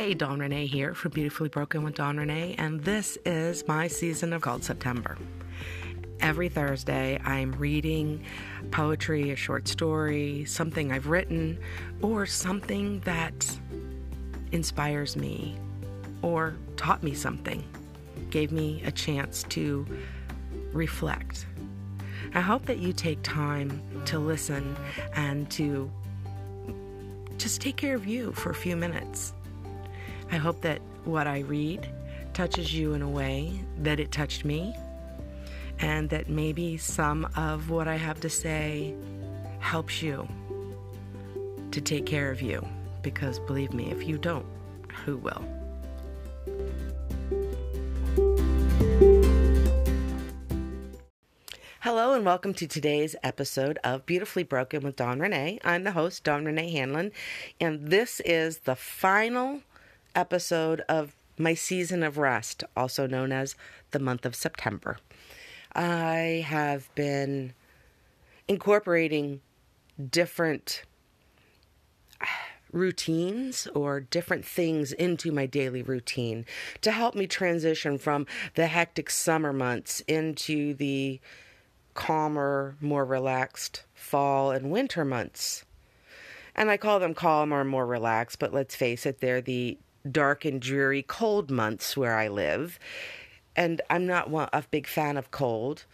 Hey, Dawn Renee here from Beautifully Broken with Dawn Renee, and this is my season of called September. Every Thursday, I'm reading poetry, a short story, something I've written, or something that inspires me or taught me something, gave me a chance to reflect. I hope that you take time to listen and to just take care of you for a few minutes. I hope that what I read touches you in a way that it touched me, and that maybe some of what I have to say helps you to take care of you. Because believe me, if you don't, who will? Hello and welcome to today's episode of Beautifully Broken with Dawn Renee. I'm the host, Dawn Renee Hanlon, and this is the final episode of my season of rest, also known as the month of September. I have been incorporating different uh, routines or different things into my daily routine to help me transition from the hectic summer months into the calmer, more relaxed fall and winter months. And I call them calmer, more relaxed, but let's face it, they're the dark and dreary cold months where I live. And I'm not a big fan of cold.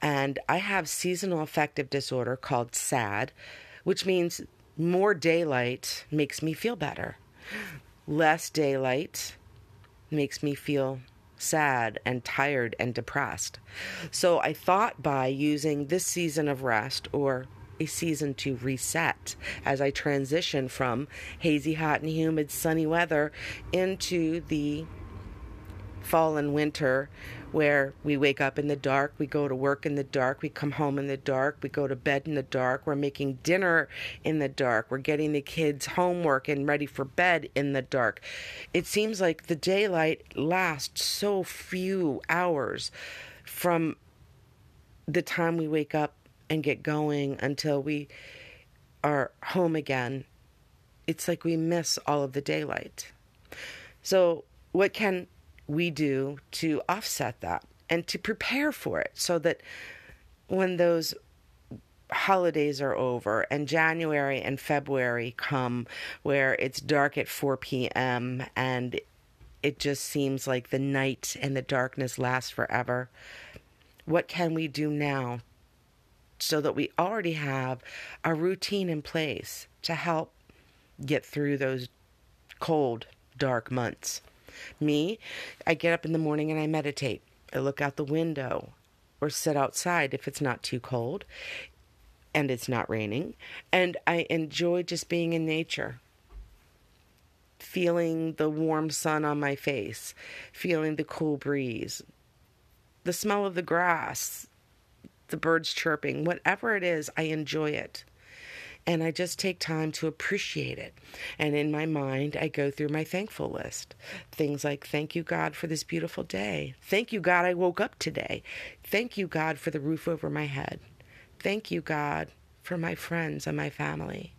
And I have seasonal affective disorder called SAD, which means more daylight makes me feel better. Less daylight makes me feel sad and tired and depressed. So I thought by using this season of rest or a season to reset as I transition from hazy, hot, and humid sunny weather into the fall and winter where we wake up in the dark, we go to work in the dark, we come home in the dark, we go to bed in the dark, we're making dinner in the dark, we're getting the kids' homework and ready for bed in the dark. It seems like the daylight lasts so few hours from the time we wake up and get going until we are home again. It's like we miss all of the daylight. So, what can we do to offset that and to prepare for it so that when those holidays are over and January and February come where it's dark at 4 p.m. and it just seems like the night and the darkness last forever. What can we do now so that we already have a routine in place to help get through those cold, dark months? Me, I get up in the morning and I meditate. I look out the window or sit outside if it's not too cold and it's not raining. And I enjoy just being in nature, feeling the warm sun on my face, feeling the cool breeze, the smell of the grass, the birds chirping, whatever it is, I enjoy it and I just take time to appreciate it. And in my mind, I go through my thankful list. Things like, Thank you, God, for this beautiful day. Thank you, God, I woke up today. Thank you, God, for the roof over my head. Thank you, God, for my friends and my family.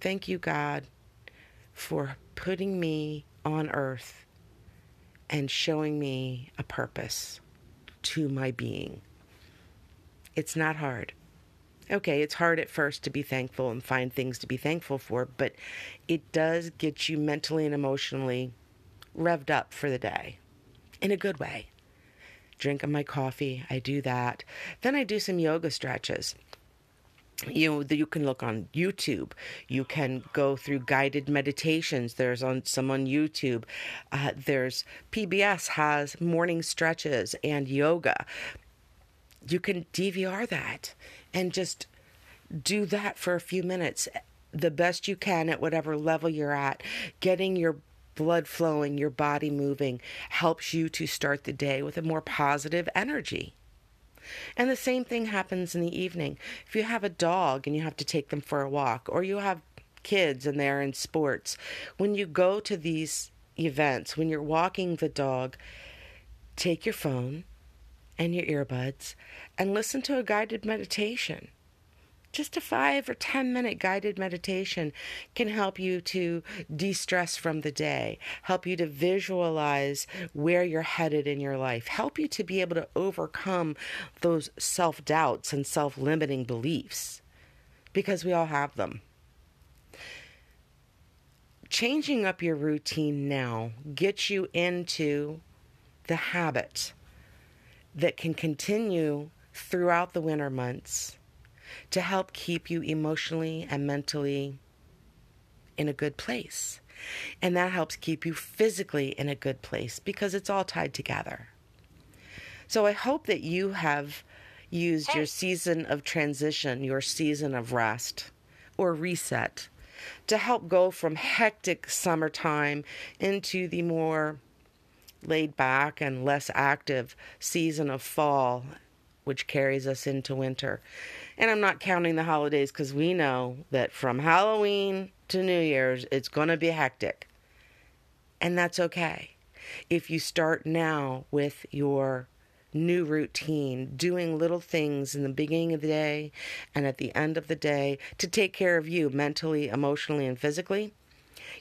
Thank you, God, for putting me on earth and showing me a purpose to my being. It's not hard okay, it's hard at first to be thankful and find things to be thankful for, but it does get you mentally and emotionally revved up for the day in a good way. Drinking my coffee, I do that. Then I do some yoga stretches. You know, you can look on YouTube. You can go through guided meditations. There's on some on YouTube. Uh, there's PBS has morning stretches and yoga. You can DVR that and just do that for a few minutes the best you can at whatever level you're at. Getting your blood flowing, your body moving helps you to start the day with a more positive energy. And the same thing happens in the evening. If you have a dog and you have to take them for a walk, or you have kids and they're in sports, when you go to these events, when you're walking the dog, take your phone and your earbuds and listen to a guided meditation just a five or 10 minute guided meditation can help you to de stress from the day, help you to visualize where you're headed in your life, help you to be able to overcome those self doubts and self limiting beliefs because we all have them. Changing up your routine now gets you into the habit that can continue throughout the winter months to help keep you emotionally and mentally in a good place. And that helps keep you physically in a good place because it's all tied together. So I hope that you have used your season of transition, your season of rest or reset to help go from hectic summertime into the more laid back and less active season of fall, which carries us into winter. And I'm not counting the holidays because we know that from Halloween to New Year's, it's going to be hectic. And that's okay. If you start now with your new routine, doing little things in the beginning of the day and at the end of the day to take care of you mentally, emotionally, and physically,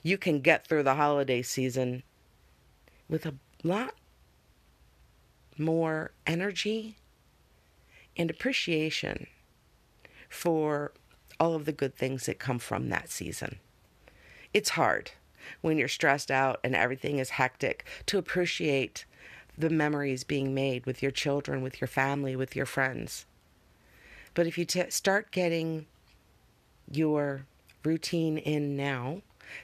you can get through the holiday season with a lot more energy and appreciation for all of the good things that come from that season. It's hard when you're stressed out and everything is hectic to appreciate the memories being made with your children, with your family, with your friends. But if you t- start getting your routine in now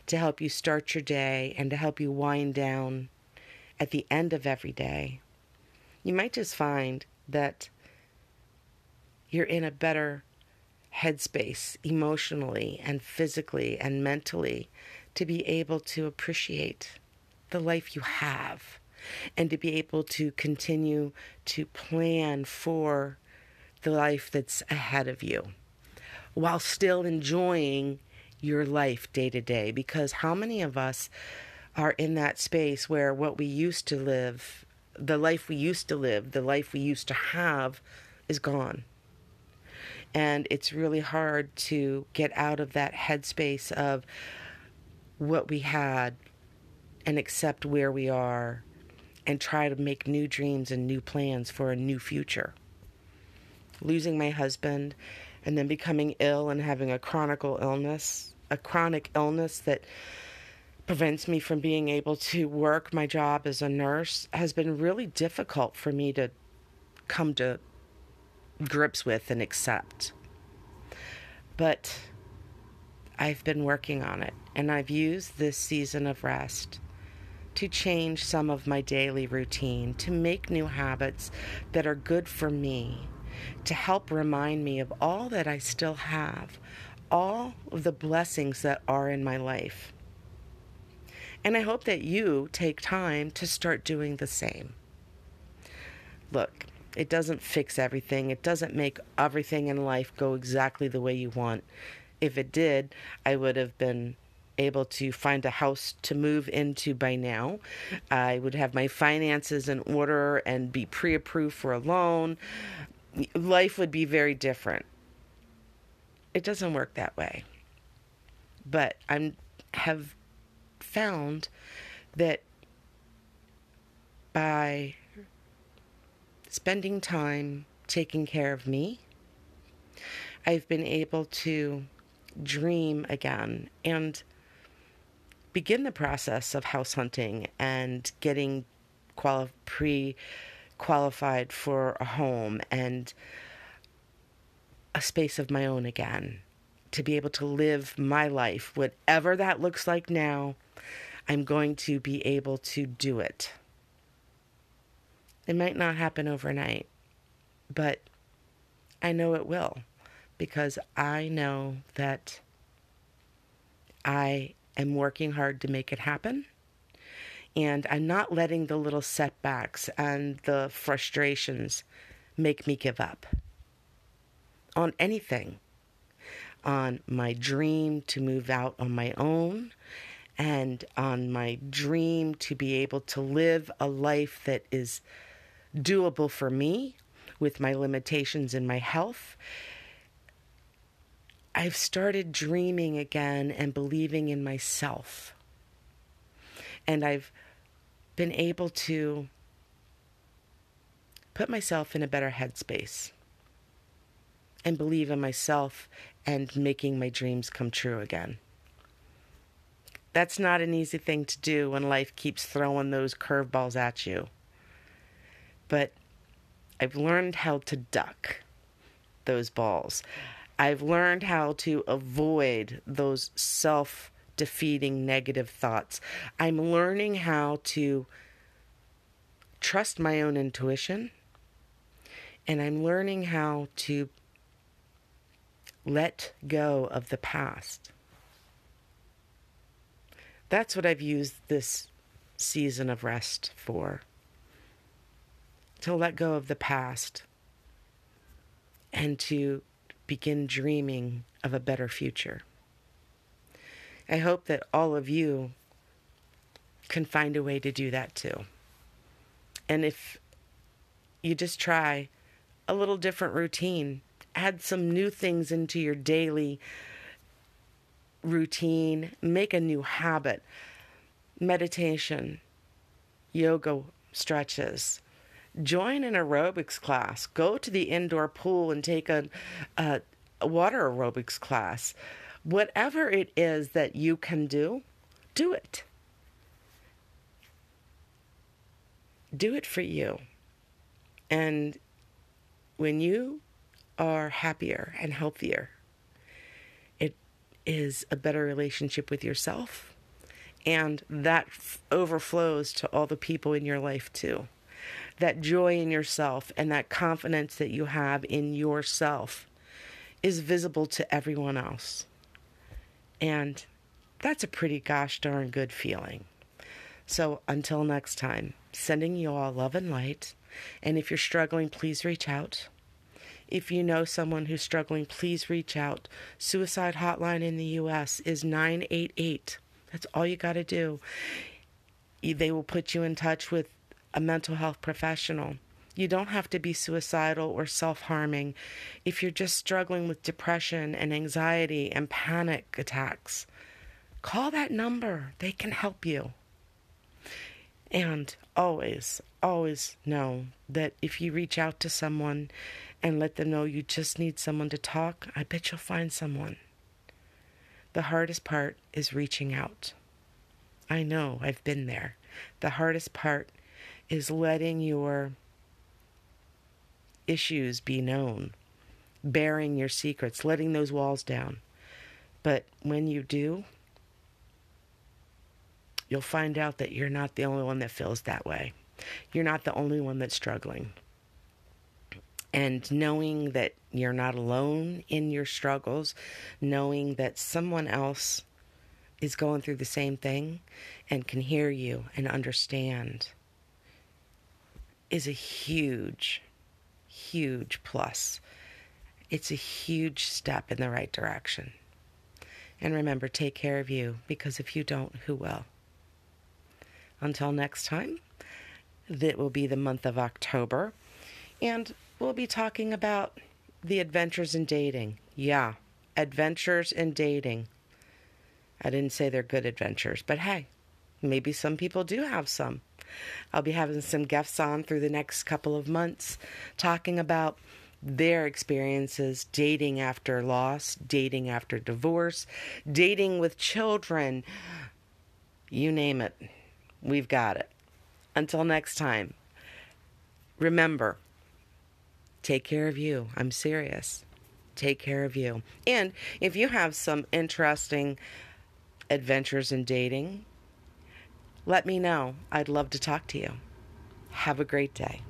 to help you start your day and to help you wind down at the end of every day, you might just find that you're in a better headspace emotionally and physically and mentally to be able to appreciate the life you have and to be able to continue to plan for the life that's ahead of you while still enjoying your life day to day. Because how many of us are in that space where what we used to live, the life we used to live, the life we used to have, is gone? And it's really hard to get out of that headspace of what we had and accept where we are and try to make new dreams and new plans for a new future. Losing my husband and then becoming ill and having a chronic illness, a chronic illness that prevents me from being able to work my job as a nurse has been really difficult for me to come to grips with and accept. But I've been working on it, and I've used this season of rest to change some of my daily routine, to make new habits that are good for me, to help remind me of all that I still have, all of the blessings that are in my life. And I hope that you take time to start doing the same. Look, it doesn't fix everything. It doesn't make everything in life go exactly the way you want. If it did, I would have been able to find a house to move into by now. I would have my finances in order and be pre approved for a loan. Life would be very different. It doesn't work that way. But I'm have found that by spending time taking care of me, I've been able to dream again and begin the process of house hunting and getting quali- pre qualified for a home and a space of my own again to be able to live my life, whatever that looks like now. I'm going to be able to do it. It might not happen overnight, but I know it will because I know that I am working hard to make it happen. And I'm not letting the little setbacks and the frustrations make me give up on anything. On my dream to move out on my own, and on my dream to be able to live a life that is doable for me with my limitations in my health I've started dreaming again and believing in myself. And I've been able to put myself in a better headspace and believe in myself and making my dreams come true again. That's not an easy thing to do when life keeps throwing those curveballs at you. But I've learned how to duck those balls. I've learned how to avoid those self defeating negative thoughts. I'm learning how to trust my own intuition. And I'm learning how to let go of the past. That's what I've used this season of rest for. To let go of the past and to begin dreaming of a better future. I hope that all of you can find a way to do that too. And if you just try a little different routine, add some new things into your daily routine, make a new habit, meditation, yoga stretches. Join an aerobics class. Go to the indoor pool and take a, a, water aerobics class. Whatever it is that you can do, do it. Do it for you. And when you are happier and healthier, it is a better relationship with yourself. And that f- overflows to all the people in your life too. That joy in yourself and that confidence that you have in yourself is visible to everyone else. And that's a pretty gosh darn good feeling. So until next time, sending you all love and light. And if you're struggling, please reach out. If you know someone who's struggling, please reach out. Suicide hotline in the US is 988. That's all you got to do. They will put you in touch with a mental health professional. You don't have to be suicidal or self harming. If you're just struggling with depression and anxiety and panic attacks, call that number. They can help you. And always, always know that if you reach out to someone and let them know you just need someone to talk, I bet you'll find someone. The hardest part is reaching out. I know, I've been there. The hardest part is letting your issues be known, bearing your secrets, letting those walls down. But when you do, you'll find out that you're not the only one that feels that way. You're not the only one that's struggling. And knowing that you're not alone in your struggles, knowing that someone else is going through the same thing and can hear you and understand is a huge huge plus. It's a huge step in the right direction. And remember, take care of you because if you don't, who will? Until next time, that will be the month of October. And we'll be talking about the adventures in dating. Yeah, adventures in dating. I didn't say they're good adventures, but hey, maybe some people do have some. I'll be having some guests on through the next couple of months talking about their experiences dating after loss, dating after divorce, dating with children. You name it, we've got it. Until next time, remember take care of you. I'm serious. Take care of you. And if you have some interesting adventures in dating, let me know. I'd love to talk to you. Have a great day.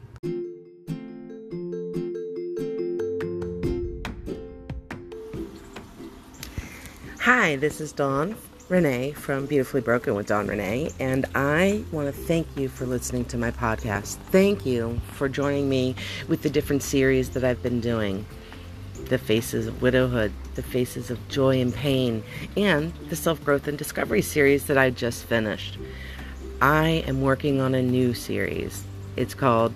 Hi, this is Dawn Renee from Beautifully Broken with Dawn Renee, and I want to thank you for listening to my podcast. Thank you for joining me with the different series that I've been doing the faces of widowhood, the faces of joy and pain, and the self growth and discovery series that I just finished. I am working on a new series. It's called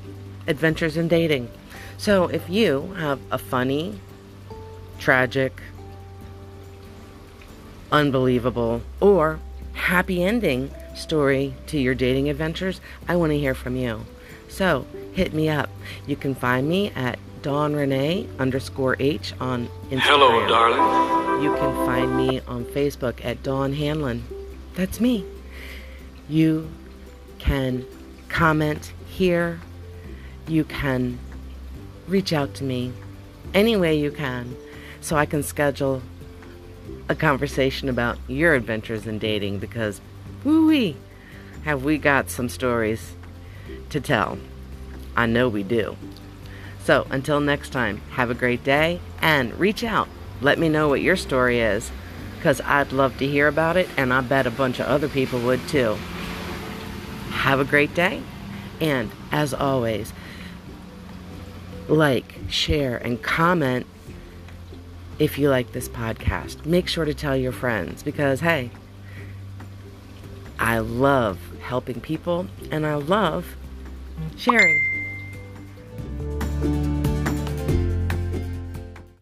Adventures in Dating. So if you have a funny, tragic, unbelievable or happy ending story to your dating adventures, I want to hear from you. So hit me up. You can find me at Dawn Renee underscore H on Instagram. Hello, darling. You can find me on Facebook at Dawn Hanlon. That's me. You can comment here. You can reach out to me any way you can so I can schedule a conversation about your adventures in dating because, woo have we got some stories to tell. I know we do. So until next time, have a great day and reach out. Let me know what your story is because I'd love to hear about it and I bet a bunch of other people would too. Have a great day and as always, like, share, and comment if you like this podcast. Make sure to tell your friends because, hey, I love helping people and I love sharing.